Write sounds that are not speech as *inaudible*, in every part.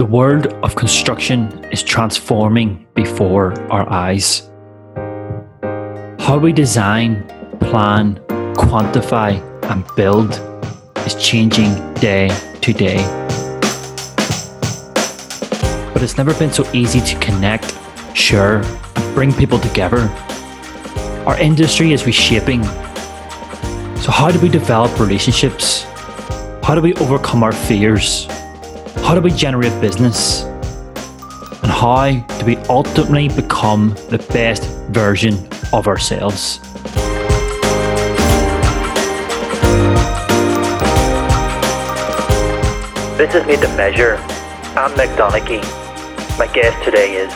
The world of construction is transforming before our eyes. How we design, plan, quantify, and build is changing day to day. But it's never been so easy to connect, share, and bring people together. Our industry is reshaping. So, how do we develop relationships? How do we overcome our fears? How do we generate business? And how do we ultimately become the best version of ourselves? This is Made to Measure. I'm Mick Donaghy. My guest today is.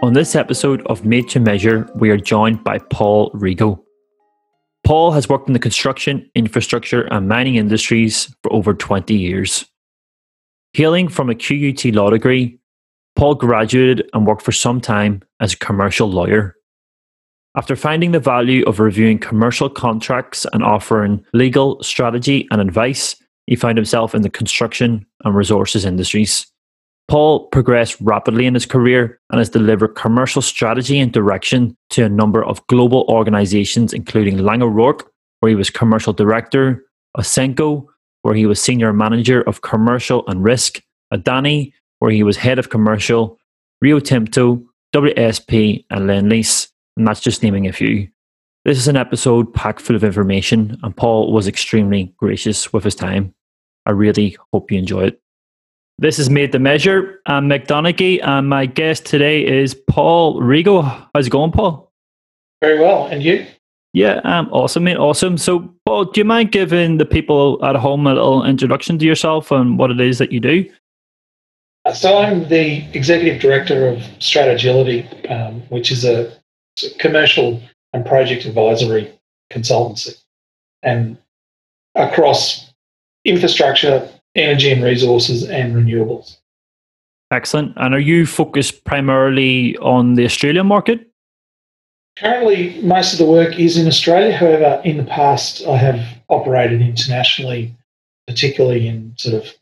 On this episode of Made to Measure, we are joined by Paul Rigo. Paul has worked in the construction, infrastructure, and mining industries for over 20 years. Hailing from a QUT law degree, Paul graduated and worked for some time as a commercial lawyer. After finding the value of reviewing commercial contracts and offering legal strategy and advice, he found himself in the construction and resources industries. Paul progressed rapidly in his career and has delivered commercial strategy and direction to a number of global organizations, including Laing O'Rourke, where he was commercial director, Ausenco, where he was senior manager of commercial and risk, Adani, where he was head of commercial, Rio Tinto, WSP, and Lendlease, and that's just naming a few. This is an episode packed full of information, and Paul was extremely gracious with his time. I really hope you enjoy it. This is Made to Measure. I'm Mick Donaghy, and my guest today is Paul Rigo. How's it going, Paul? Very well. And you? Yeah, um, awesome, mate. Awesome. So, Paul, do you mind giving the people at home a little introduction to yourself and what it is that you do? So, I'm the executive director of Strategility, um, which is a commercial and project advisory consultancy, and across infrastructure, energy and resources, and renewables. Excellent. And are you focused primarily on the Australian market? Currently, most of the work is in Australia. However, in the past, I have operated internationally, particularly in sort of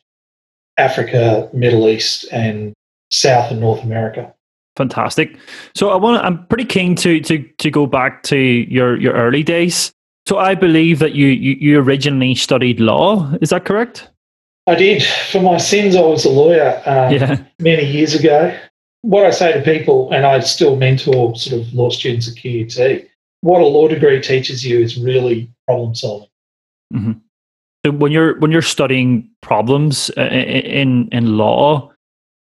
Africa, Middle East, and South and North America. Fantastic. So I want I'm pretty keen to to to go back to your your early days. So I believe that you you, you originally studied law. Is that correct? I did. For my sins, I was a lawyer um, yeah. many years ago. What I say to people, and I still mentor sort of law students at QUT, what a law degree teaches you is really problem solving. Mm-hmm. So when you're when you're studying problems uh, in in law,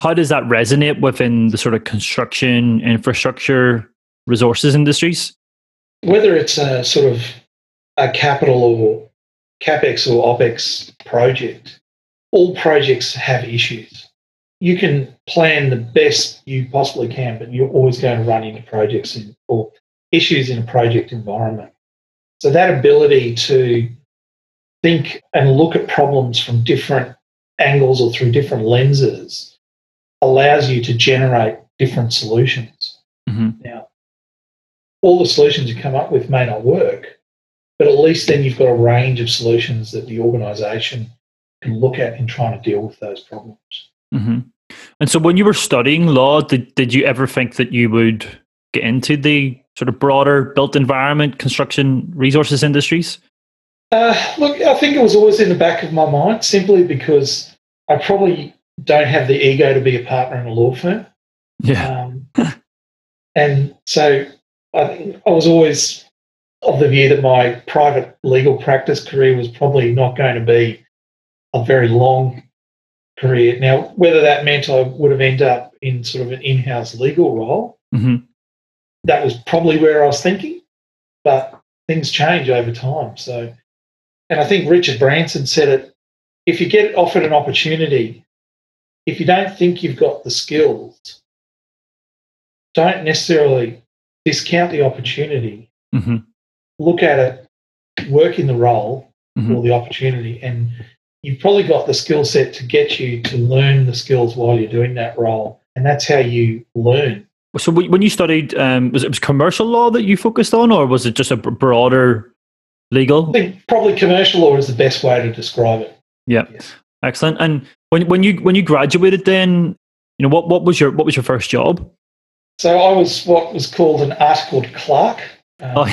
how does that resonate within the sort of construction, infrastructure, resources industries? Whether it's a sort of a capital or capex or opex project, all projects have issues. You can plan the best you possibly can, but you're always going to run into projects in, or issues in a project environment. So that ability to think and look at problems from different angles or through different lenses allows you to generate different solutions. Mm-hmm. Now, all the solutions you come up with may not work, but at least then you've got a range of solutions that the organisation can look at in trying to deal with those problems. Mm-hmm. And so, when you were studying law, did, did you ever think that you would get into the sort of broader built environment, construction, resources industries? Uh, look, I think it was always in the back of my mind simply because I probably don't have the ego to be a partner in a law firm. Yeah. Um, and so I think I was always of the view that my private legal practice career was probably not going to be a very long career. Now, whether that meant I would have ended up in sort of an in house legal role, mm-hmm. that was probably where I was thinking, but things change over time. So, and I think Richard Branson said it if you get offered an opportunity, if you don't think you've got the skills, don't necessarily discount the opportunity. Mm-hmm. Look at it, work in the role mm-hmm. or the opportunity, and you've probably got the skill set to get you to learn the skills while you're doing that role. And that's how you learn. So when you studied, um, was it was commercial law that you focused on, or was it just a broader legal? I think probably commercial law is the best way to describe it. Yeah, yes. excellent. And When when you when you graduated, then you know what what was your what was your first job? So I was what was called an articled clerk. Um, *laughs* oh,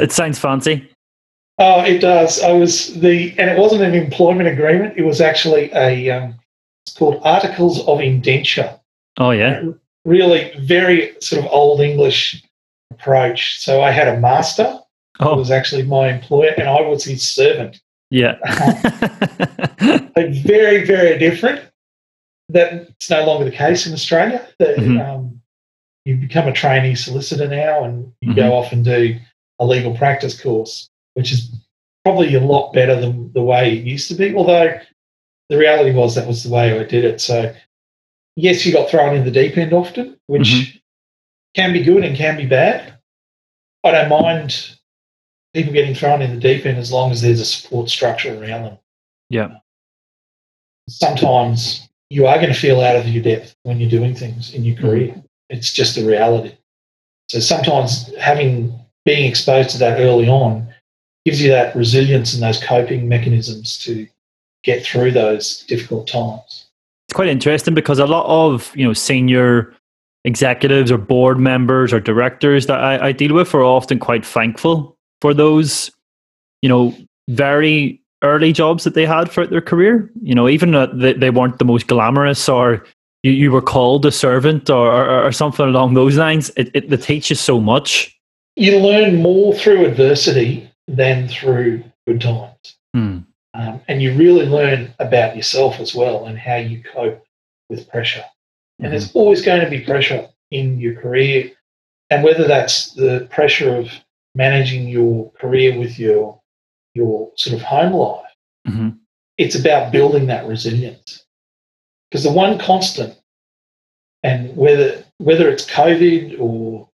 it sounds fancy. Oh, it does. I was the, and it wasn't an employment agreement. It was actually a, um, it's called Articles of Indenture. Oh yeah. Really, very sort of old English approach. So I had a master oh. who was actually my employer, and I was his servant. Yeah. *laughs* very, very different. That's no longer the case in Australia. The, mm-hmm. um, you become a trainee solicitor now, and you mm-hmm. go off and do a legal practice course which is probably a lot better than the way it used to be. Although the reality was that was the way I did it. So, yes, you got thrown in the deep end often, which mm-hmm. can be good and can be bad. I don't mind people getting thrown in the deep end as long as there's a support structure around them. Yeah. Sometimes you are going to feel out of your depth when you're doing things in your career. Mm-hmm. It's just a reality. So sometimes having being exposed to that early on gives you that resilience and those coping mechanisms to get through those difficult times. It's quite interesting because a lot of you know senior executives or board members or directors that I, I deal with are often quite thankful for those you know very early jobs that they had throughout their career. You know, even that they, they weren't the most glamorous or you, you were called a servant or, or, or something along those lines. It, it, it teaches so much. You learn more through adversity than through good times. Mm. Um, and you really learn about yourself as well and how you cope with pressure. Mm-hmm. And there's mm-hmm. always going to be pressure in your career. And whether that's the pressure of managing your career with your your sort of home life, mm-hmm. it's about building that resilience. Because the one constant, and whether whether it's COVID or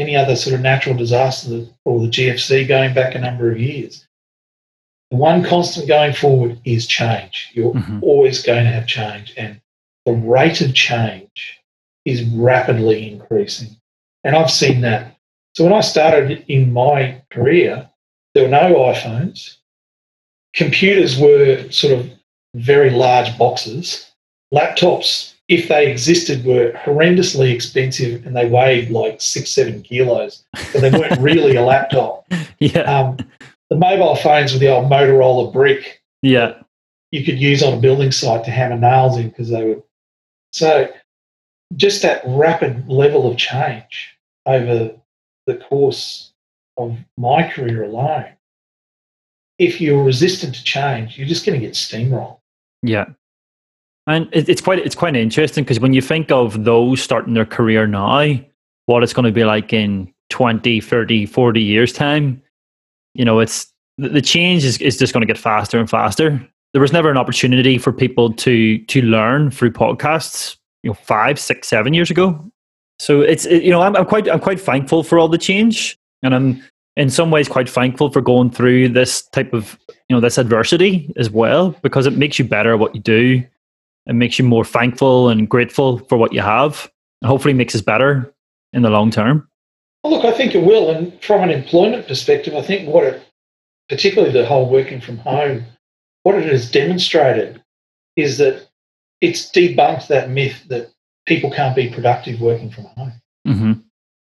any other sort of natural disaster or the GFC going back a number of years. The one constant going forward is change. You're mm-hmm. always going to have change, and the rate of change is rapidly increasing. And I've seen that. So when I started in my career, there were no iPhones. Computers were sort of very large boxes. Laptops if they existed, were horrendously expensive and they weighed like six, seven kilos. So they weren't *laughs* really a laptop. Yeah. Um, the mobile phones were the old Motorola brick. Yeah. You could use on a building site to hammer nails in because they were. So just that rapid level of change over the course of my career alone. If you're resistant to change, you're just going to get steamrolled. Yeah. And it's quite it's quite interesting because when you think of those starting their career now, what it's going to be like in 20, 30, 40 years time, you know, it's the change is, is just going to get faster and faster. There was never an opportunity for people to to learn through podcasts, you know, five, six, seven years ago. So it's it, you know, I'm, I'm quite I'm quite thankful for all the change, and I'm in some ways quite thankful for going through this type of you know this adversity as well because it makes you better at what you do it makes you more thankful and grateful for what you have. And hopefully makes us better in the long term. Well, look i think it will. And from an employment perspective i think what it particularly the whole working from home what it has demonstrated is that it's debunked that myth that people can't be productive working from home. Mm-hmm.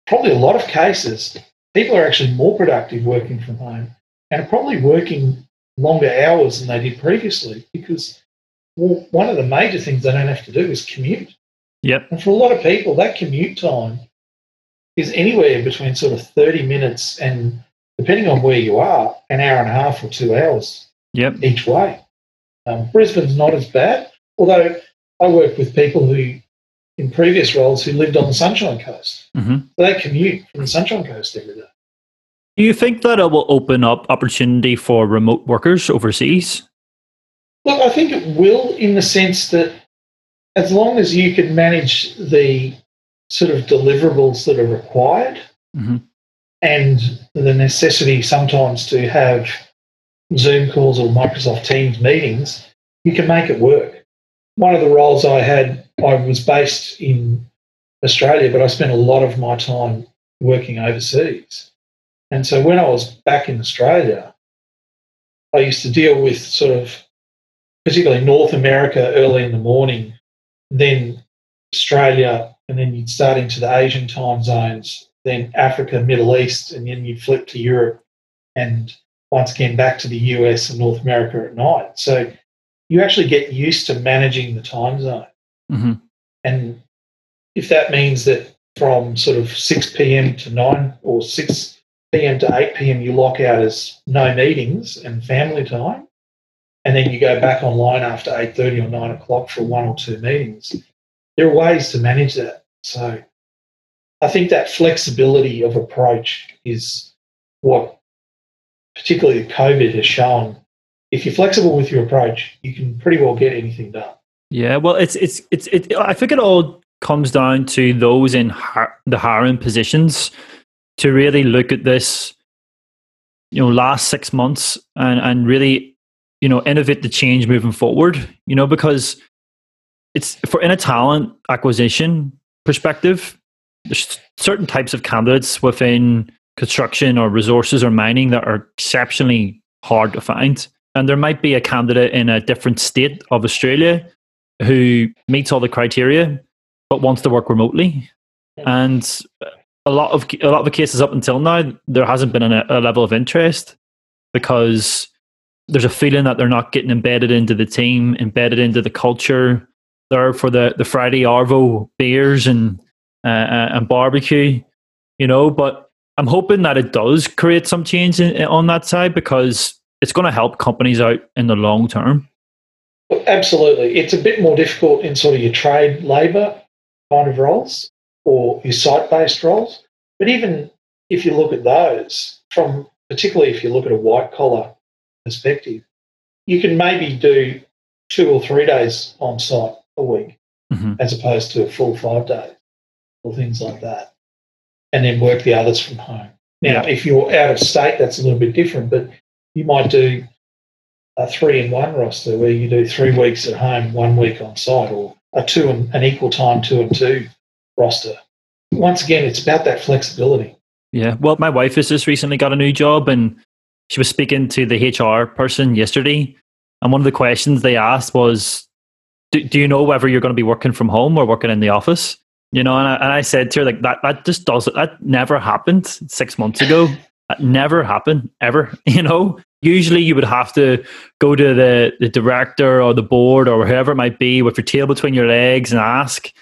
probably a lot of cases people are actually more productive working from home and are probably working longer hours than they did previously because well, one of the major things they don't have to do is commute. Yep. And for a lot of people, that commute time is anywhere between sort of 30 minutes and, depending on where you are, an hour and a half or two hours yep. each way. Um, Brisbane's not as bad, although I work with people who, in previous roles, who lived on the Sunshine Coast. Mm-hmm. They commute from the Sunshine Coast every day. Do you think that it will open up opportunity for remote workers overseas? Look, I think it will in the sense that as long as you can manage the sort of deliverables that are required mm-hmm. and the necessity sometimes to have Zoom calls or Microsoft Teams meetings, you can make it work. One of the roles I had, I was based in Australia, but I spent a lot of my time working overseas. And so when I was back in Australia, I used to deal with sort of particularly North America early in the morning, then Australia, and then you'd start into the Asian time zones, then Africa, Middle East, and then you'd flip to Europe and once again back to the US and North America at night. So you actually get used to managing the time zone. Mm-hmm. And if that means that from sort of 6 p.m. to 9 or 6 p.m. to 8 p.m., you lock out as no meetings and family time, and then you go back online after 8.30 or 9 o'clock for one or two meetings, there are ways to manage that. So I think that flexibility of approach is what particularly COVID has shown. If you're flexible with your approach, you can pretty well get anything done. Yeah, well, it's it's it's it. I think it all comes down to those in har- the hiring positions to really look at this, you know, last six months and and really, you know, innovate the change moving forward. You know, because it's for in a talent acquisition perspective, there's certain types of candidates within construction or resources or mining that are exceptionally hard to find. And there might be a candidate in a different state of Australia who meets all the criteria but wants to work remotely. And a lot of a lot of the cases up until now, there hasn't been a, a level of interest because there's a feeling that they're not getting embedded into the team, embedded into the culture. There for the the Friday Arvo beers and uh, uh, and barbecue, you know. But I'm hoping that it does create some change in, on that side because it's going to help companies out in the long term. Absolutely. It's a bit more difficult in sort of your trade labour kind of roles or your site based roles. But even if you look at those, from particularly if you look at a white collar perspective, you can maybe do two or three days on site a week mm-hmm. as opposed to a full five days or things like that. And then work the others from home. Now, Yeah. if you're out of state, that's a little bit different, but you might do a three in one roster where you do three weeks at home, one week on site, or a two and an equal time two and two roster. Once again, it's about that flexibility. Yeah. Well, my wife has just recently got a new job and she was speaking to the HR person yesterday. And one of the questions they asked was, do, do you know whether you're going to be working from home or working in the office? You know, and I, and I said to her, like, that, that just doesn't, that never happened six months ago. That never happened ever. *laughs* You know, usually you would have to go to the, the director or the board or whoever it might be with your tail between your legs and ask,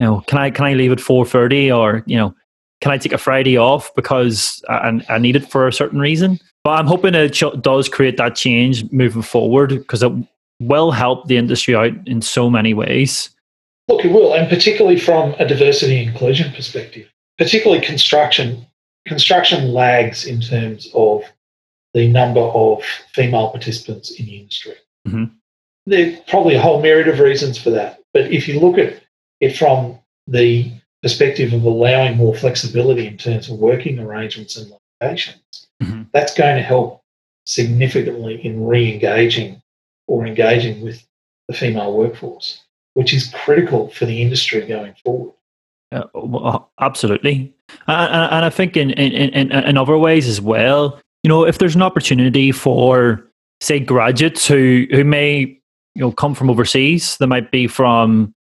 you know, can I, can I leave at 4.30 or, you know, can I take a Friday off because I, I need it for a certain reason? But I'm hoping it does create that change moving forward because it will help the industry out in so many ways. Look, it will, and particularly from a diversity and inclusion perspective, particularly construction. Construction lags in terms of the number of female participants in the industry. Mhm. There's probably a whole myriad of reasons for that. But if you look at it from the perspective of allowing more flexibility in terms of working arrangements and locations, Mhm. that's going to help significantly in re engaging or engaging with the female workforce, which is critical for the industry going forward. Uh, well, absolutely, and, and and I think in, in in in other ways as well. You know, if there's an opportunity for say graduates who who may you know come from overseas, they might be from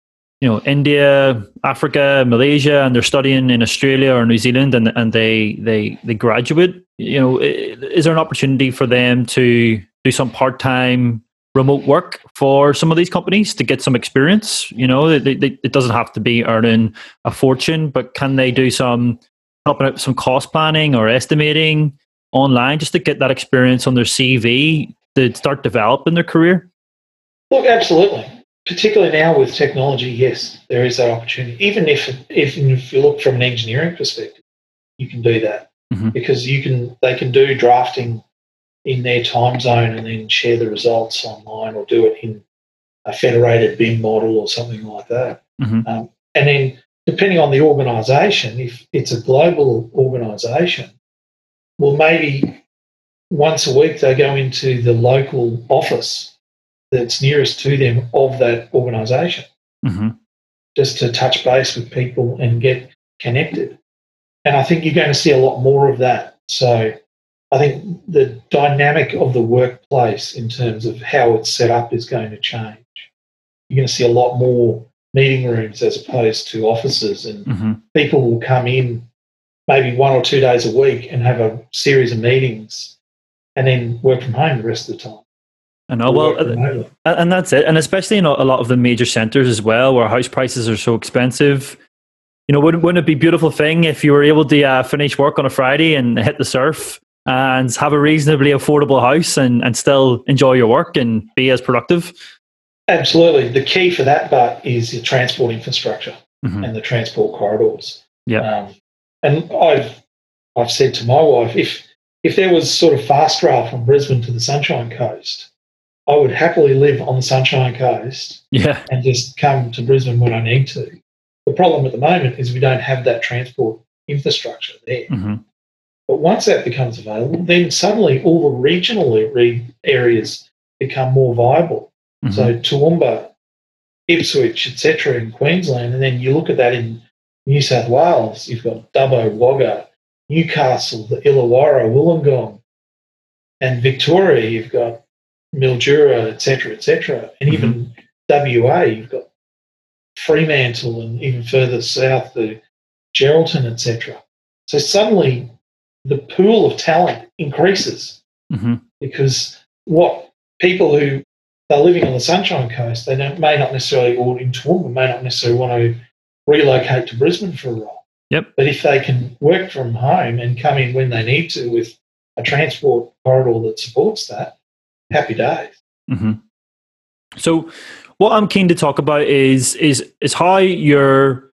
you know India, Africa, Malaysia, and they're studying in Australia or New Zealand, and and they they they graduate. You know, is there an opportunity for them to do some part time remote work for some of these companies to get some experience? You know, they, they, it doesn't have to be earning a fortune, but can they do some helping out some cost planning or estimating online just to get that experience on their CV to start developing their career? Look, absolutely. Particularly now with technology, yes, there is that opportunity. Even if, if if you look from an engineering perspective, you can do that Mhm. because you can they can do drafting in their time zone and then share the results online or do it in a federated BIM model or something like that. Mhm. Um, and then depending on the organisation, if it's a global organisation, well, maybe once a week they go into the local office that's nearest to them of that organisation hmm just to touch base with people and get connected. And I think you're going to see a lot more of that. So I think the dynamic of the workplace in terms of how it's set up is going to change. You're going to see a lot more meeting rooms as opposed to offices, and hmm people will come in maybe one or two days a week and have a series of meetings and then work from home the rest of the time. I know. Well. And that's it. And especially in a lot of the major centers as well, where house prices are so expensive. You know, wouldn't, wouldn't it be a beautiful thing if you were able to uh, finish work on a Friday and hit the surf and have a reasonably affordable house and, and still enjoy your work and be as productive? Absolutely. The key for that, but is your transport infrastructure. Mhm. and the transport corridors. Yeah. Um, and I've I've said to my wife, if if there was sort of fast rail from Brisbane to the Sunshine Coast, I would happily live on the Sunshine Coast Yeah. and just come to Brisbane when I need to. The problem at the moment is we don't have that transport infrastructure there. hmm But once that becomes available, then suddenly all the regional areas become more viable. Mm-hmm. So Toowoomba, Ipswich, etc. in Queensland, and then you look at that in New South Wales, you've got Dubbo, Wagga, Newcastle, the Illawarra, Wollongong, and Victoria, you've got Mildura, etc., etc. And even WA, you've got Fremantle, and even further south, the Geraldton, etc. So suddenly the pool of talent increases hmm because what people who are living on the Sunshine Coast, they don't, may not necessarily, or in Toowoomba, may not necessarily want to relocate to Brisbane for a role. Yep. But if they can work from home and come in when they need to with a transport corridor that supports that, happy days. hmm So, what I'm keen to talk about is is is how your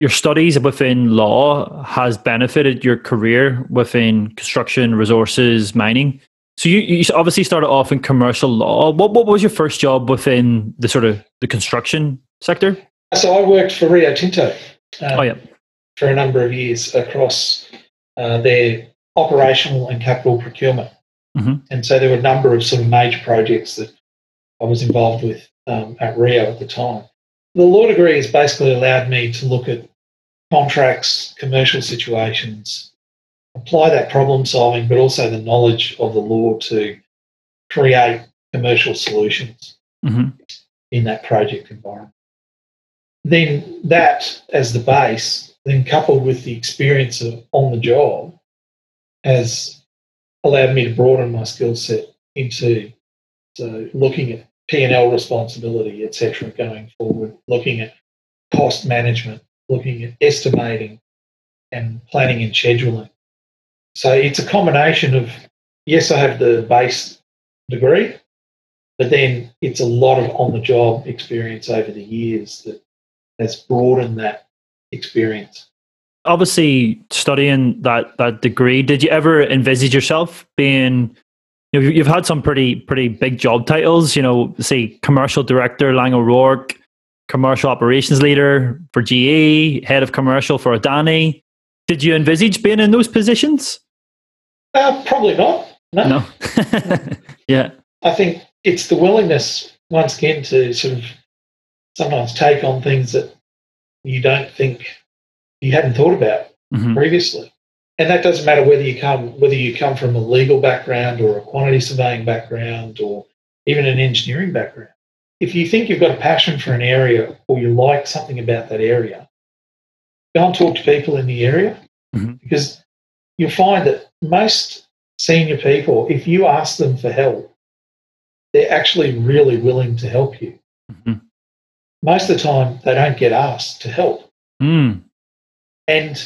your studies within law has benefited your career within construction, resources, mining. So you, you obviously started off in commercial law. What what was your first job within the sort of the construction sector? So I worked for Rio Tinto um, Oh yeah. for a number of years across uh, their operational and capital procurement. Mhm. And so there were a number of sort of major projects that I was involved with um, at Rio at the time. The law degree has basically allowed me to look at contracts, commercial situations, apply that problem solving, but also the knowledge of the law to create commercial solutions hmm in that project environment. Then that as the base, then coupled with the experience of on the job, has allowed me to broaden my skill set into so looking at P and L responsibility, etc. Going forward, looking at cost management, looking at estimating, and planning and scheduling. So it's a combination of yes, I have the base degree, but then it's a lot of on the job experience over the years that has broadened that experience. Obviously, studying that that degree, did you ever envisage yourself being? You know, you've had some pretty pretty big job titles. You know, say commercial director, Laing O'Rourke, commercial operations leader for GE, head of commercial for Adani. Did you envisage being in those positions? Uh, probably not. No. No. *laughs* yeah. I think it's the willingness, once again, to sort of sometimes take on things that you don't think you hadn't thought about hmm previously. And that doesn't matter whether you come whether you come from a legal background or a quantity surveying background or even an engineering background. If you think you've got a passion for an area or you like something about that area, go and talk to people in the area Mhm. because you'll find that most senior people, if you ask them for help, they're actually really willing to help you. Mhm. Most of the time, they don't get asked to help. Mm. And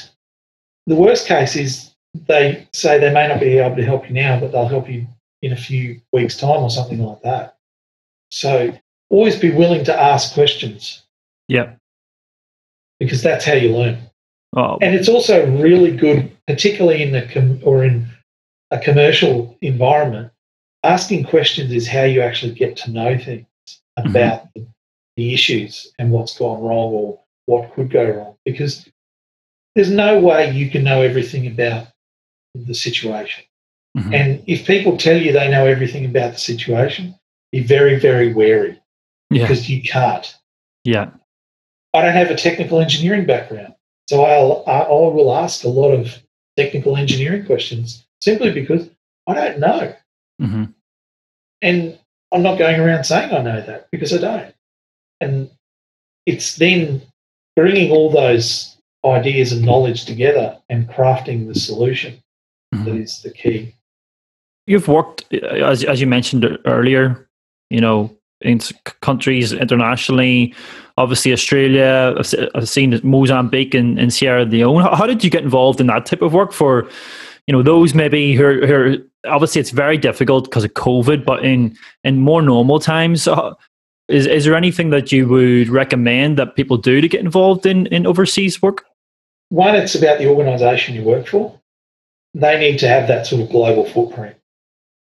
the worst case is they say they may not be able to help you now, but they'll help you in a few weeks' time or something like that. So always be willing to ask questions Yeah. because that's how you learn. Oh, And it's also really good, particularly in the com- or in a commercial environment. Asking questions is how you actually get to know things mm-hmm. about the, the issues and what's gone wrong or what could go wrong. Because there's no way you can know everything about the situation. mhm. And if people tell you they know everything about the situation, be very, very wary yeah. because you can't. Yeah. I don't have a technical engineering background, so I'll, I, I will ask a lot of technical engineering questions simply because I don't know. hmm And I'm not going around saying I know that because I don't. And it's then bringing all those ideas and knowledge together and crafting the solution that Mhm. is the key. You've worked, uh, as as you mentioned earlier, you know, in countries internationally. Obviously, Australia. I've, seen Mozambique and, and Sierra Leone. How, how did you get involved in that type of work for, you know, those maybe who are, who are obviously it's very difficult because of COVID, but in in more normal times, uh, is is there anything that you would recommend that people do to get involved in in overseas work? One, it's about the organisation you work for. They need to have that sort of global footprint.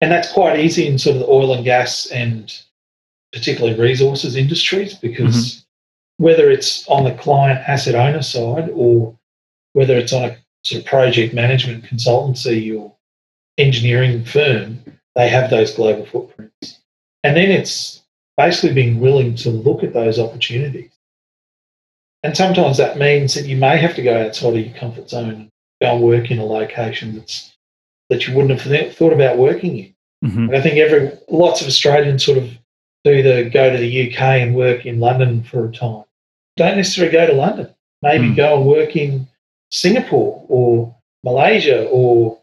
And that's quite easy in sort of the oil and gas and particularly resources industries because mm-hmm. whether it's on the client asset owner side or whether it's on a sort of project management consultancy or engineering firm, they have those global footprints. And then it's basically being willing to look at those opportunities. And sometimes that means that you may have to go outside of your comfort zone and go and work in a location that's that you wouldn't have thought about working in. hmm I think every lots of Australians sort of do either go to the UK and work in London for a time. Don't necessarily go to London. Maybe Hmm. go and work in Singapore or Malaysia or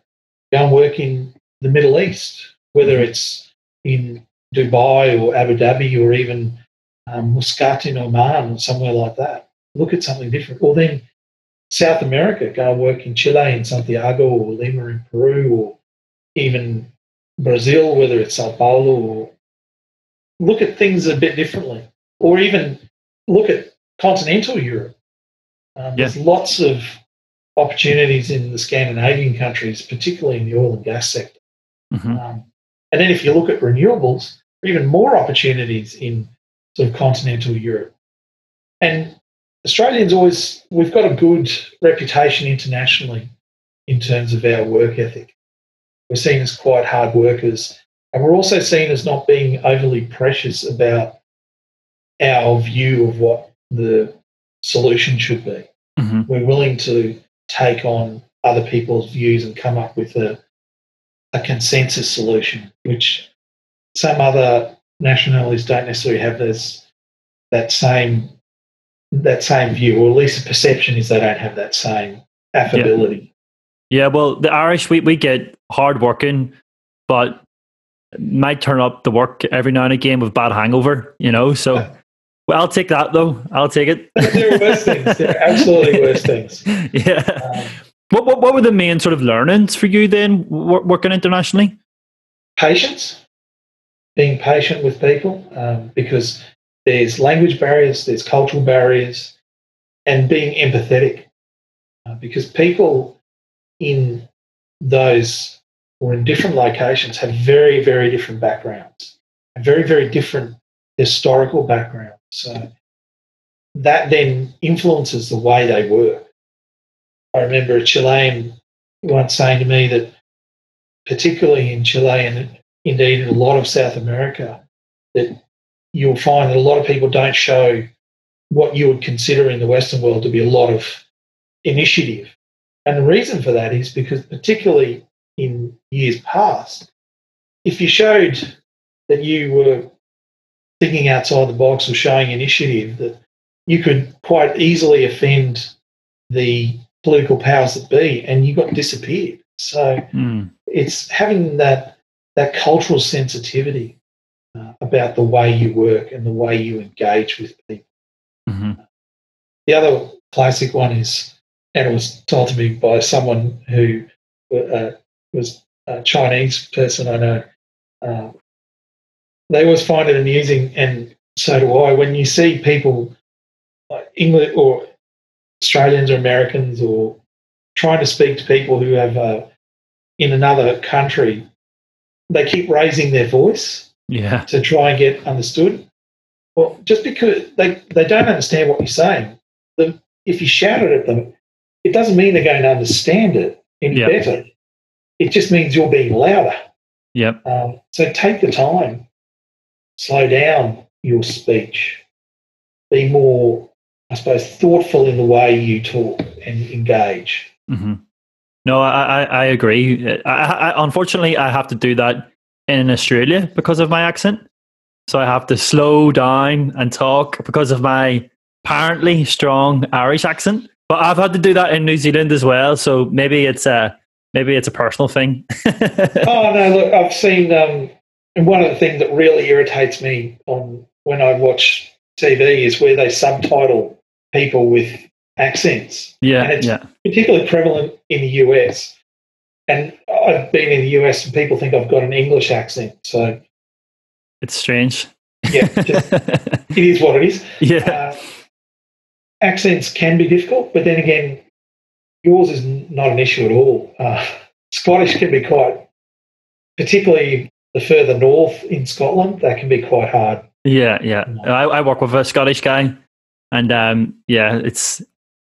go and work in the Middle East, whether it's in Dubai or Abu Dhabi or even um, Muscat in Oman or somewhere like that. Look at something different. Or then South America, go work in Chile, in Santiago or Lima in Peru or even Brazil, whether it's Sao Paulo, or look at things a bit differently, or even look at continental Europe. Um, There's lots of opportunities in the Scandinavian countries, particularly in the oil and gas sector. hmm Um, and then if you look at renewables, even more opportunities in sort of continental Europe. And Australians always, we've got a good reputation internationally in terms of our work ethic. We're seen as quite hard workers, and we're also seen as not being overly precious about our view of what the solution should be. hmm We're willing to take on other people's views and come up with a, a consensus solution, which some other nationalities don't necessarily have this that same that same view, or at least the perception is they don't have that same affability. Yeah, well, the Irish we, we get hard working, but might turn up the work every now and again with bad hangover, you know. So, well, I'll take that though. I'll take it. there are worse things. There are absolutely worse things. *laughs* yeah. Um, What, what what were the main sort of learnings for you then, working internationally? patience, being patient with people, um, because there's language barriers, there's cultural barriers, and being empathetic, uh, because people in those or in different locations have very, very different backgrounds and very, very different historical backgrounds. So that then influences the way they work. I remember a Chilean once saying to me that, particularly in Chile and indeed in a lot of South America, that you'll find that a lot of people don't show what you would consider in the Western world to be a lot of initiative. And the reason for that is because, particularly in years past, if you showed that you were thinking outside the box or showing initiative, that you could quite easily offend the political powers that be and you got disappeared. So Mm. it's having that that cultural sensitivity uh, about the way you work and the way you engage with people. hmm The other classic one is, and it was told to me by someone who uh, was a Chinese person I know. Uh, they always find it amusing, and so do I, when you see people, like English or Australians or Americans, or trying to speak to people who have uh, in another country, they keep raising their voice Yeah. to try and get understood. Well, just because they, they don't understand what you're saying, the, if you shout it at them, it doesn't mean they're going to understand it any Yeah. better. It just means you're being louder. Yep. Um, so take the time, slow down your speech, be more, I suppose, thoughtful in the way you talk and engage. hmm No, I, I, I agree. I, I, unfortunately, I have to do that in Australia because of my accent. So I have to slow down and talk because of my apparently strong Irish accent. But I've had to do that in New Zealand as well. So maybe it's a maybe it's a personal thing. *laughs* oh no! Look, I've seen, um, and one of the things that really irritates me on when I watch TV is where they subtitle people with accents. Yeah, and it's yeah. particularly prevalent in the US. And I've been in the US, and people think I've got an English accent. So it's strange. Yeah, just, *laughs* it is what it is. Yeah. Uh, accents can be difficult, but then again, yours is not an issue at all. Uh, *laughs* Scottish can be quite, particularly the further north in Scotland, that can be quite hard. Yeah, yeah. I, I work with a Scottish guy, and um, yeah, it's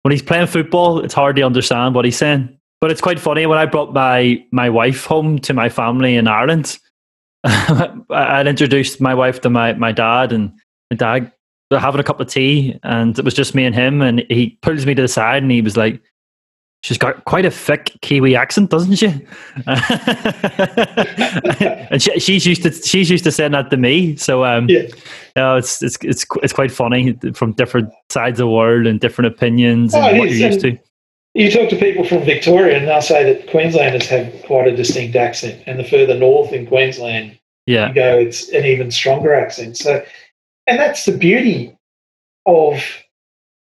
when he's playing football, it's hard to understand what he's saying. But it's quite funny when I brought my my wife home to my family in Ireland. *laughs* I'd introduced my wife to my, my dad, and my dad they're having a cup of tea, and it was just me and him. And he pulls me to the side, and he was like, "She's got quite a thick Kiwi accent, doesn't she?" *laughs* and she, she's used to she's used to saying that to me. So, um, yeah, you know, it's it's it's it's quite funny from different sides of the world and different opinions and oh, what you're used to. You talk to people from Victoria, and they'll say that Queenslanders have quite a distinct accent, and the further north in Queensland yeah. you go, it's an even stronger accent. So and that's the beauty of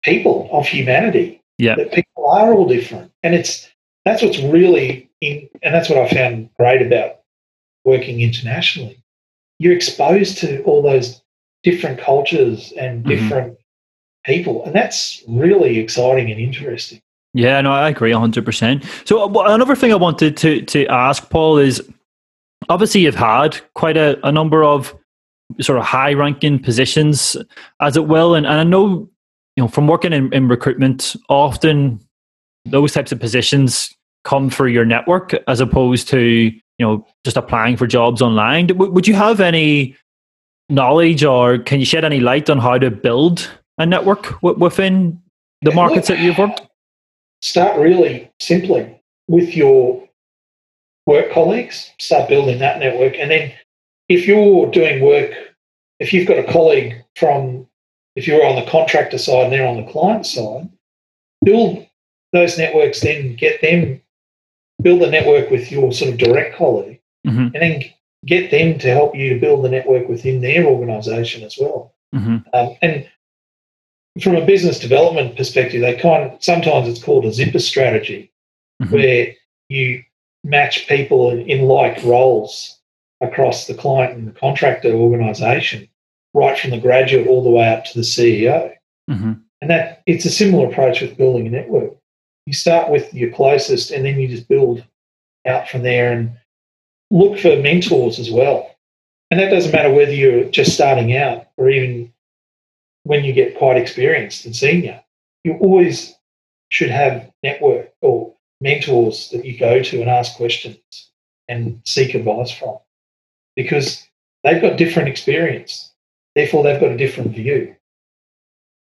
people, of humanity. Yeah. That people are all different. And it's that's what's really in and that's what I found great about working internationally. You're exposed to all those different cultures and mm-hmm. different mm-hmm. people. And that's really exciting and interesting. Yeah, no, I agree 100%. So, uh, another thing I wanted to, to ask, Paul, is obviously you've had quite a, a number of sort of high ranking positions, as it will. And, and I know, you know, from working in, in recruitment, often those types of positions come through your network as opposed to, you know, just applying for jobs online. W- would you have any knowledge or can you shed any light on how to build a network w- within the markets that you've worked? Start really simply with your work colleagues, start building that network, and then if you're doing work, if you've got a colleague from, if you're on the contractor side and they're on the client side, build those networks, then get them, build a network with your sort of direct colleague, mm-hmm. and then get them to help you to build the network within their organization as well. Mm-hmm. Um, and from a business development perspective, they kind of, sometimes it's called a zipper strategy, mm-hmm. where you match people in, in like roles across the client and the contractor organization, right from the graduate all the way up to the CEO. Mm-hmm. And that it's a similar approach with building a network. You start with your closest and then you just build out from there and look for mentors as well. And that doesn't matter whether you're just starting out or even when you get quite experienced and senior. You always should have network or mentors that you go to and ask questions and seek advice from because they've got different experience. Therefore, they've got a different view.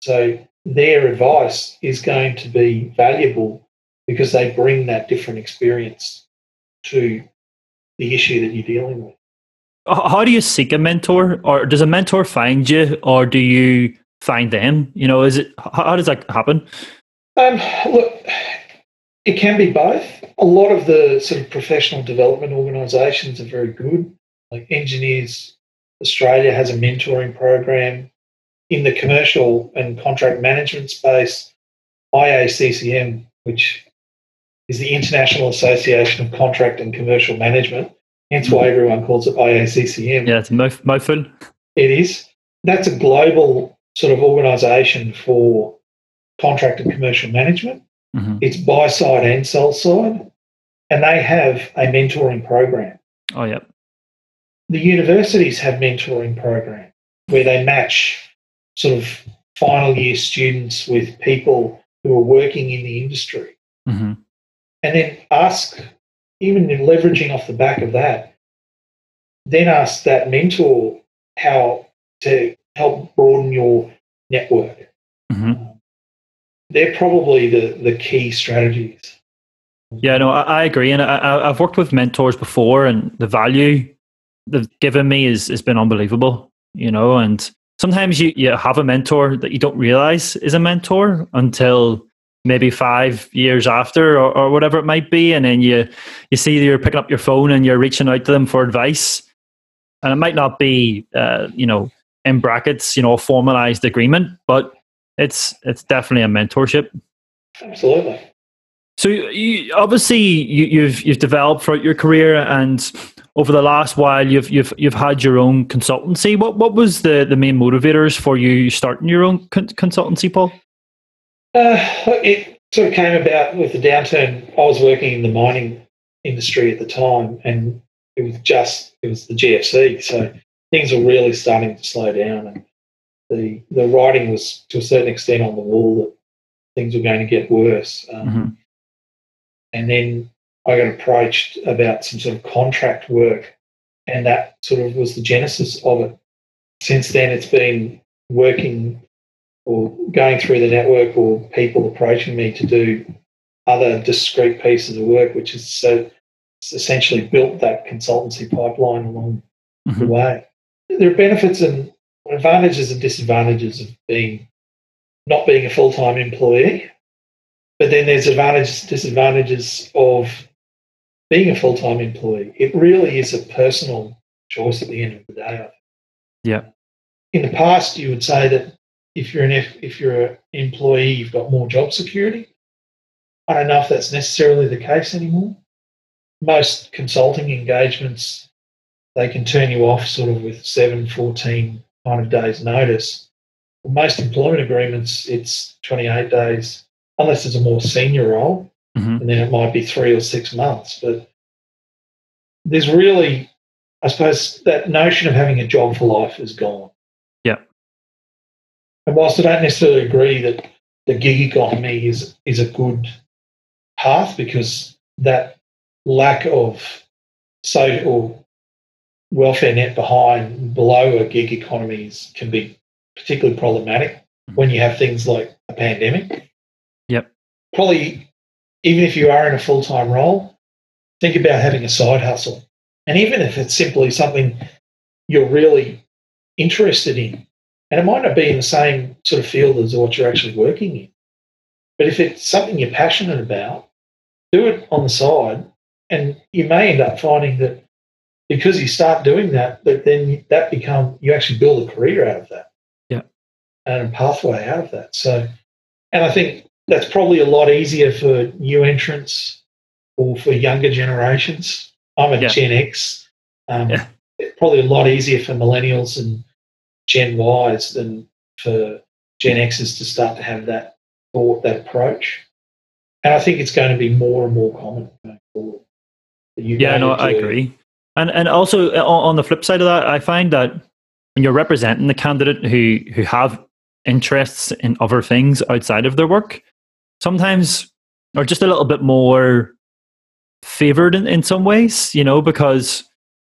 So their advice is going to be valuable because they bring that different experience to the issue that you're dealing with. How do you seek a mentor, or does a mentor find you, or do you find them? You know, is it how does that happen? Um, look, it can be both. A lot of the sort of professional development organisations are very good like Engineers Australia has a mentoring program. In the commercial and contract management space, IACCM, which is the International Association of Contract and Commercial Management, hence why everyone calls it IACCM. Yeah, it's MOFIL. It is. That's a global sort of organisation for contract and commercial management. Mm-hmm. It's buy side and sell side, and they have a mentoring program. Oh, yeah the universities have mentoring programs where they match sort of final year students with people who are working in the industry. Mm-hmm. And then ask, even in leveraging off the back of that, then ask that mentor how to help broaden your network. Mm-hmm. they're probably the, the key strategies. Yeah, no, I, I agree, and I, I've worked with mentors before, and the value they've given me is has been unbelievable. You know, and sometimes you you have a mentor that you don't realize is a mentor until maybe five years after or, or whatever it might be and then you you see you're picking up your phone and you're reaching out to them for advice and it might not be uh, you know in brackets you know a formalized agreement but it's it's definitely a mentorship absolutely so you, obviously you, you've you've developed throughout your career and over the last while you've you've you've had your own consultancy what what was the the main motivators for you starting your own con- consultancy paul uh, it sort of came about with the downturn. I was working in the mining industry at the time, and it was just it was the GFC, so things were really starting to slow down, and the the writing was to a certain extent on the wall that things were going to get worse. Um, mm-hmm. And then I got approached about some sort of contract work, and that sort of was the genesis of it. Since then, it's been working or going through the network or people approaching me to do other discrete pieces of work, which is so essentially built that consultancy pipeline along mm-hmm. the way. There are benefits and advantages and disadvantages of being not being a full time employee, but then there's advantages disadvantages of being a full time employee. It really is a personal choice at the end of the day. Yeah. In the past, you would say that if you're an F, if you're an employee, you've got more job security. I don't know if that's necessarily the case anymore. Most consulting engagements, they can turn you off sort of with 7, 14 kind of days notice. Most employment agreements, it's 28 days, unless it's a more senior role, mm-hmm. and then it might be three or six months. But there's really, I suppose, that notion of having a job for life is gone. Yeah. And whilst I don't necessarily agree that the gig economy is is a good path because that lack of social welfare net behind below a gig economy can be particularly problematic mm-hmm. when you have things like a pandemic. Yep. Probably even if you are in a full time role, think about having a side hustle. And even if it's simply something you're really interested in, and it might not be in the same sort of field as what you're actually working in. But if it's something you're passionate about, do it on the side. And you may end up finding that because you start doing that, that then that become you actually build a career out of that. Yeah. And a pathway out of that. So and I think that's probably a lot easier for new entrants or for younger generations. I'm a yeah. Gen X. Um, yeah. Probably a lot easier for millennials and Gen Ys than for Gen Xs to start to have that thought, that approach. And I think it's going to be more and more common going forward. Yeah, no, I agree. And and also uh, on the flip side of that, I find that when you're representing the candidate who who have interests in other things outside of their work, sometimes are just a little bit more favored in, in some ways, you know, because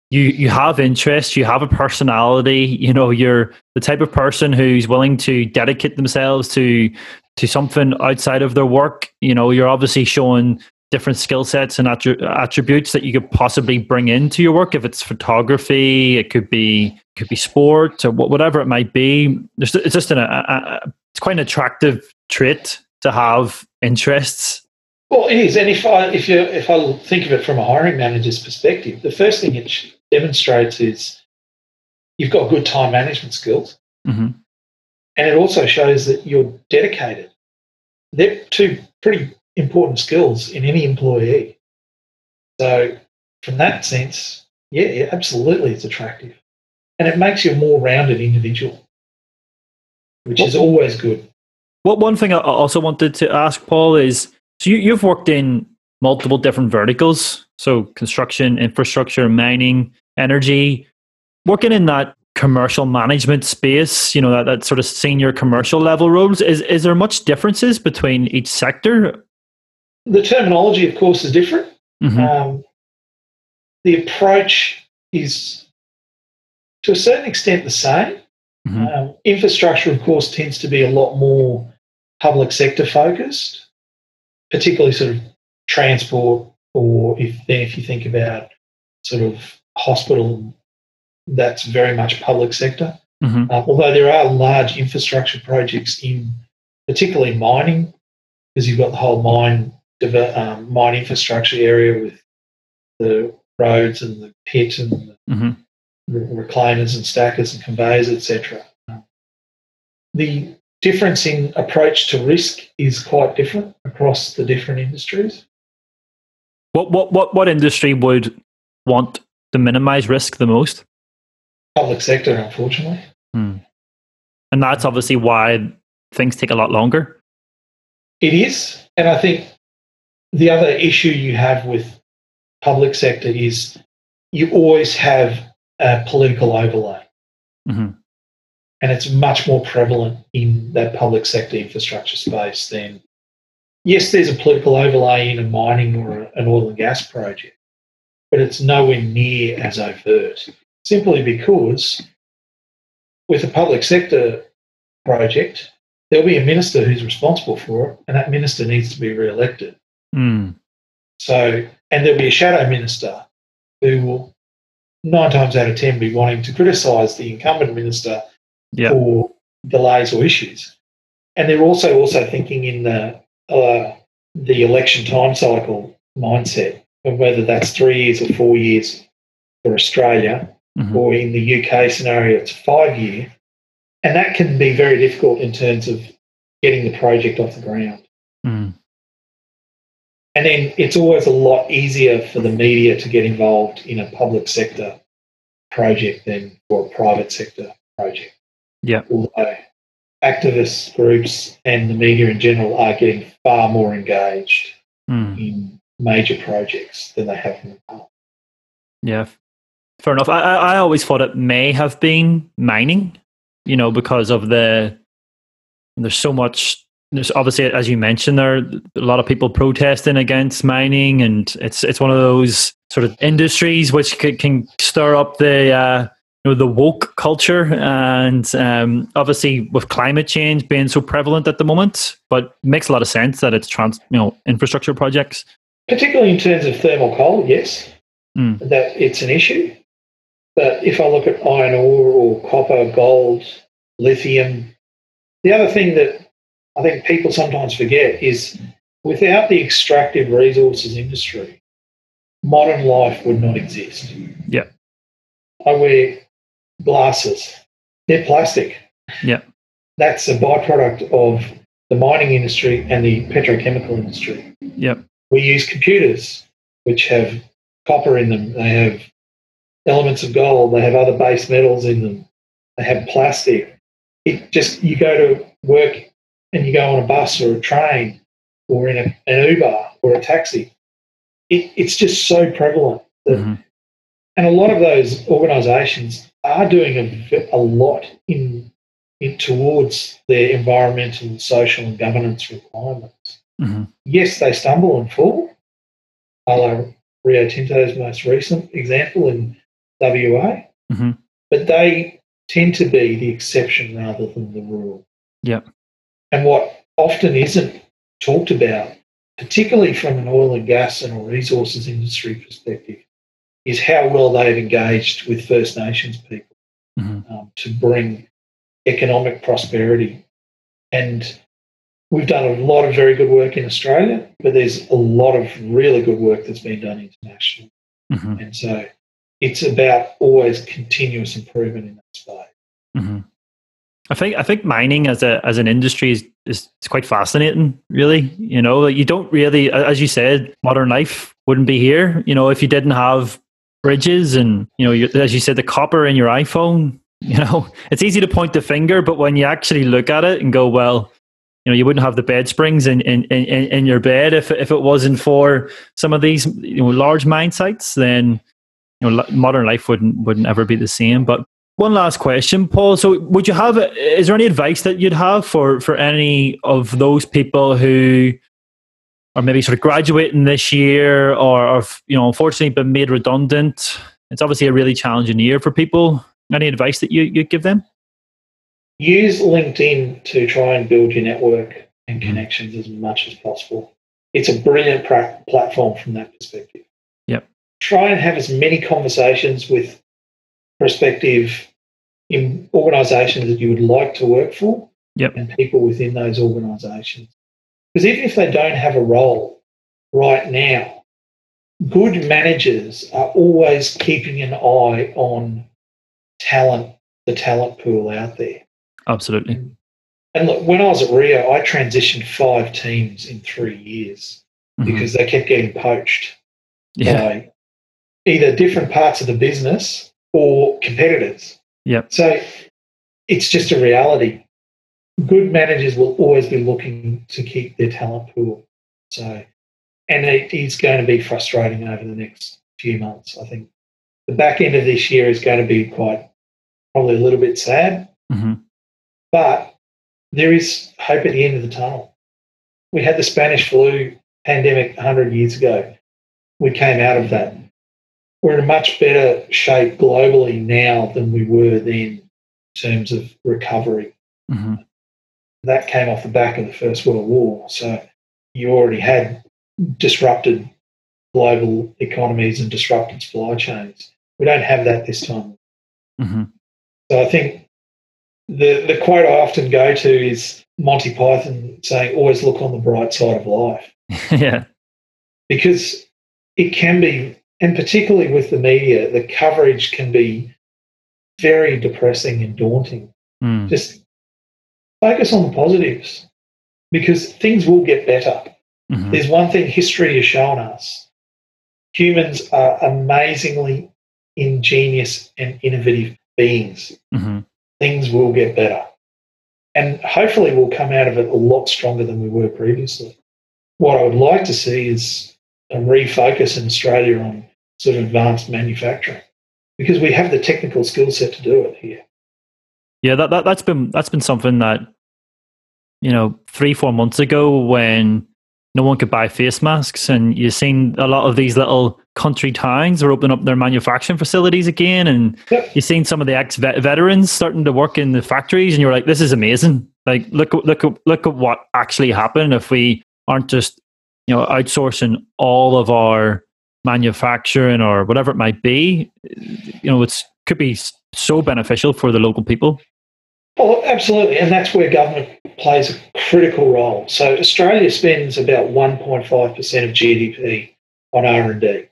you you have interest, you have a personality, you know, you're the type of person who's willing to dedicate themselves to to something outside of their work. You know, you're obviously showing different skill sets and attributes that you could possibly bring into your work. If it's photography, it could be could be sport or whatever it might be. it's just an, a, a, it's quite an attractive trait to have interests well, it is, and if I if you if I think of it from a hiring manager's perspective, the first thing it demonstrates is you've got good time management skills. Mm-hmm. And it also shows that you're dedicated. They're two pretty important skills in any employee. So, from that sense, yeah, absolutely, it's attractive. And it makes you a more rounded individual, which what, is always good. What one thing I also wanted to ask, Paul, is so you, you've worked in multiple different verticals, so construction, infrastructure, mining, energy, working in that commercial management space, you know, that, that sort of senior commercial level roles, is, is there much differences between each sector? The terminology, of course, is different. Mm-hmm. Um, the approach is to a certain extent the same. Mm-hmm. Um, infrastructure, of course, tends to be a lot more public sector focused, particularly sort of transport, or if then if you think about sort of hospital, that's very much public sector. Mhm. Uh, although there are large infrastructure projects in, particularly mining, because you've got the whole mine um, mine infrastructure area with the roads and the pit and the Mhm. reclaimers and stackers and conveyors, etc. The difference in approach to risk is quite different across the different industries. What what what what industry would want to minimize risk the most? Public sector, unfortunately. And that's obviously why things take a lot longer. It is. And I think the other issue you have with public sector is you always have a political overlay. Mhm. And it's much more prevalent in that public sector infrastructure space than, yes, there's a political overlay in a mining or an oil and gas project, but it's nowhere near as overt, simply because with a public sector project, there'll be a minister who's responsible for it, and that minister needs to be re-elected. Mm. So, and there'll be a shadow minister who will nine times out of ten be wanting to criticise the incumbent minister Yeah. for delays or issues. And they're also also thinking in the uh, the election time cycle mindset of whether that's three years or four years for Australia, Mhm. or in the UK scenario, it's five year. And that can be very difficult in terms of getting the project off the ground. Mm. And then it's always a lot easier for the media to get involved in a public sector project than for a private sector project. Yeah. Although activist groups and the media in general are getting far more engaged Mm. in major projects than they have in the past. Yeah, fair enough. I, I always thought it may have been mining, you know, because of the there's so much. There's obviously, as you mentioned, there are a lot of people protesting against mining, and it's it's one of those sort of industries which can, can stir up the uh, you know the woke culture, and um, obviously with climate change being so prevalent at the moment, but it makes a lot of sense that it's trans you know infrastructure projects. Particularly in terms of thermal coal, yes, Mm. that it's an issue. But if I look at iron ore or copper, gold, lithium, the other thing that I think people sometimes forget is without the extractive resources industry, modern life would not exist. Yeah. I wear glasses. They're plastic. Yeah. That's a byproduct of the mining industry and the petrochemical industry. Yep. We use computers which have copper in them. They have elements of gold. They have other base metals in them. They have plastic. It just you go to work and you go on a bus or a train or in a, an Uber or a taxi. It, it's just so prevalent that Mhm. and a lot of those organisations are doing a, a lot in, in towards their environmental, social, and governance requirements. Mhm. Yes, they stumble and fall. A la Rio Tinto's most recent example in WA, Mhm. but they tend to be the exception rather than the rule. Yeah. And what often isn't talked about, particularly from an oil and gas and a resources industry perspective, is how well they've engaged with First Nations people Mhm. um, to bring economic prosperity. And we've done a lot of very good work in Australia, but there's a lot of really good work that's been done internationally. Mhm. And so it's about always continuous improvement in that space. hmm I think I think mining as a as an industry is, is, is quite fascinating. Really, you know, like you don't really, as you said, modern life wouldn't be here. You know, if you didn't have bridges and you know, as you said, the copper in your iPhone. *laughs* You know, it's easy to point the finger, but when you actually look at it and go, well, you know, you wouldn't have the bed springs in in, in, in your bed if if it wasn't for some of these you know large mine sites. Then you know, modern life wouldn't wouldn't ever be the same. But one last question, Paul. So, would you have? Is there any advice that you'd have for for any of those people who are maybe sort of graduating this year, or, or you know, unfortunately been made redundant? It's obviously a really challenging year for people. Any advice that you you'd give them? Use LinkedIn to try and build your network and Mhm. connections as much as possible. it's a brilliant pra- platform from that perspective. Yep. Try and have as many conversations with prospective in organisations that you would like to work for Yep. and people within those organisations. Because even if they don't have a role right now, good managers are always keeping an eye on talent, the talent pool out there. Absolutely. And look, when I was at Rio, I transitioned five teams in three years Mhm. because they kept getting poached yeah. by either different parts of the business or competitors. Yep. So it's just a reality. Good managers will always be looking to keep their talent pool. So, and it is going to be frustrating over the next few months. I think the back end of this year is going to be quite, probably a little bit sad, hmm but there is hope at the end of the tunnel. We had the Spanish flu pandemic 100 years ago. We came out of that. We're in a much better shape globally now than we were then in terms of recovery. hmm That came off the back of the First World War. So you already had disrupted global economies and disrupted supply chains. We don't have that this time. hmm So I think the the quote I often go to is Monty Python saying, "Always look on the bright side of life," *laughs* yeah. because it can be, and particularly with the media, the coverage can be very depressing and daunting. Mm. Just focus on the positives, because things will get better. Mhm. There's one thing history has shown us: humans are amazingly ingenious and innovative beings. Mhm. things will get better. And hopefully we'll come out of it a lot stronger than we were previously. What I would like to see is a refocus in Australia on sort of advanced manufacturing because we have the technical skill set to do it here. Yeah, that, that that's been that's been something that you know three four months ago when no one could buy face masks, and you've seen a lot of these little country towns are opening up their manufacturing facilities again, and Yep. you've seen some of the ex veterans starting to work in the factories, and you're like, this is amazing. Like, look at look look at what actually happened if we aren't just you know outsourcing all of our manufacturing or whatever it might be. You know, it's could be so beneficial for the local people. Well, absolutely. And that's where government plays a critical role. So Australia spends about 1.5% of GDP on R&D.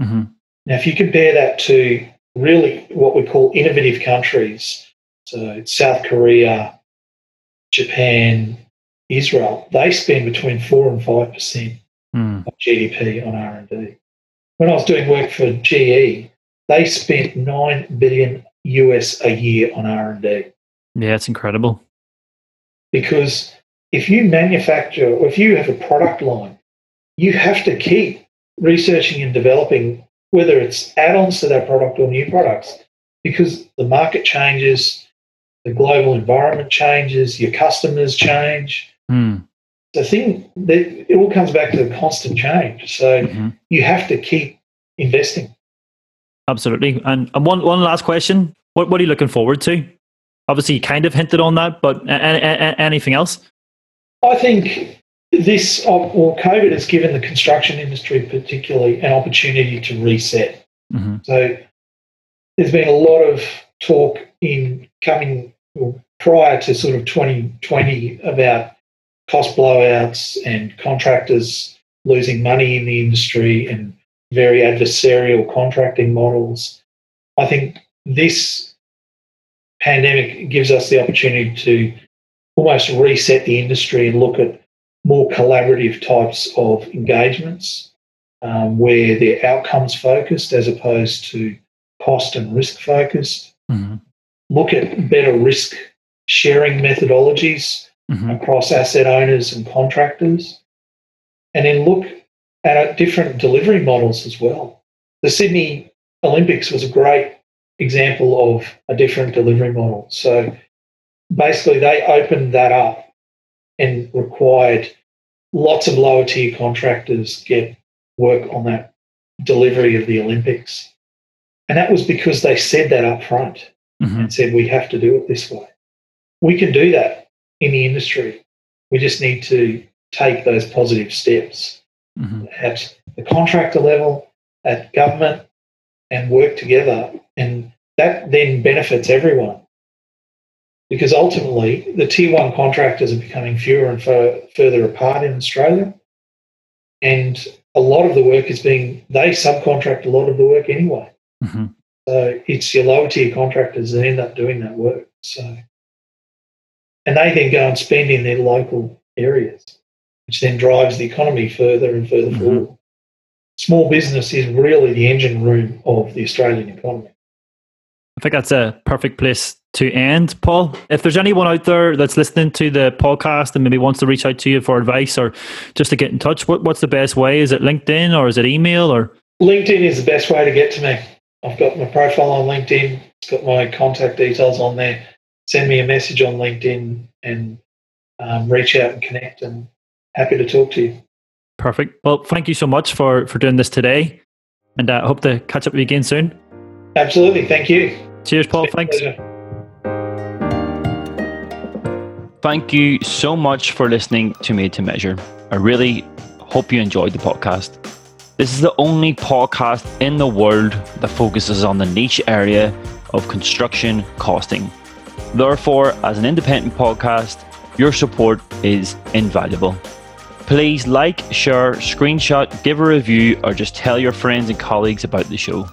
hmm Now, if you compare that to really what we call innovative countries, so South Korea, Japan, Israel, they spend between four and five percent Mm. of GDP on R and D. When I was doing work for GE, they spent nine billion US a year on R and D Yeah, it's incredible. Because if you manufacture or if you have a product line, you have to keep researching and developing whether it's add-ons to that product or new products because the market changes, the global environment changes, your customers change. Mm. The thing that it all comes back to the constant change. So Mhm. you have to keep investing. Absolutely. And, and one, one last question. What, what are you looking forward to? Obviously, you kind of hinted on that, but a- a- a- anything else? I think this, well, COVID has given the construction industry particularly an opportunity to reset. hmm So there's been a lot of talk in coming well, prior to sort of 2020 about cost blowouts and contractors losing money in the industry and very adversarial contracting models. I think this pandemic gives us the opportunity to almost reset the industry and look at more collaborative types of engagements um, where they're outcomes focused as opposed to cost and risk focused. hmm Look at better risk sharing methodologies hmm across asset owners and contractors. And then look at different delivery models as well. The Sydney Olympics was a great example of a different delivery model. So basically, they opened that up and required lots of lower tier contractors get work on that delivery of the Olympics. And that was because they said that up front hmm and said we have to do it this way. We can do that in the industry. We just need to take those positive steps. mm-hmm. at the contractor level, at government, and work together. That then benefits everyone. Because ultimately, the tier one contractors are becoming fewer and further apart in Australia. And a lot of the work is being, they subcontract a lot of the work anyway. Mm-hmm. So it's your lower tier contractors that end up doing that work. So, and they then go and spend in their local areas, which then drives the economy further and further mm-hmm. forward. Small business is really the engine room of the Australian economy. I think that's a perfect place to end, Paul. If there's anyone out there that's listening to the podcast and maybe wants to reach out to you for advice or just to get in touch, what, what's the best way? Is it LinkedIn or is it email or? LinkedIn is the best way to get to me. I've got my profile on LinkedIn. It's got my contact details on there. Send me a message on LinkedIn and um, reach out and connect. And happy to talk to you. Perfect. Well, thank you so much for for doing this today, and I uh, hope to catch up with you again soon. Absolutely. Thank you. Cheers, Paul. Thanks. Thank you so much for listening to Made to Measure. I really hope you enjoyed the podcast. This is the only podcast in the world that focuses on the niche area of construction costing. Therefore, as an independent podcast, your support is invaluable. Please like, share, screenshot, give a review, or just tell your friends and colleagues about the show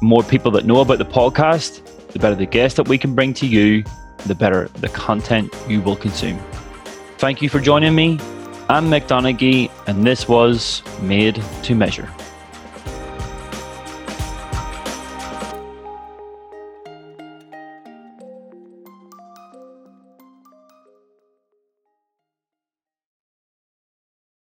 more people that know about the podcast, the better the guests that we can bring to you, the better the content you will consume. Thank you for joining me. I'm Mick Donaghy, and this was Made to Measure.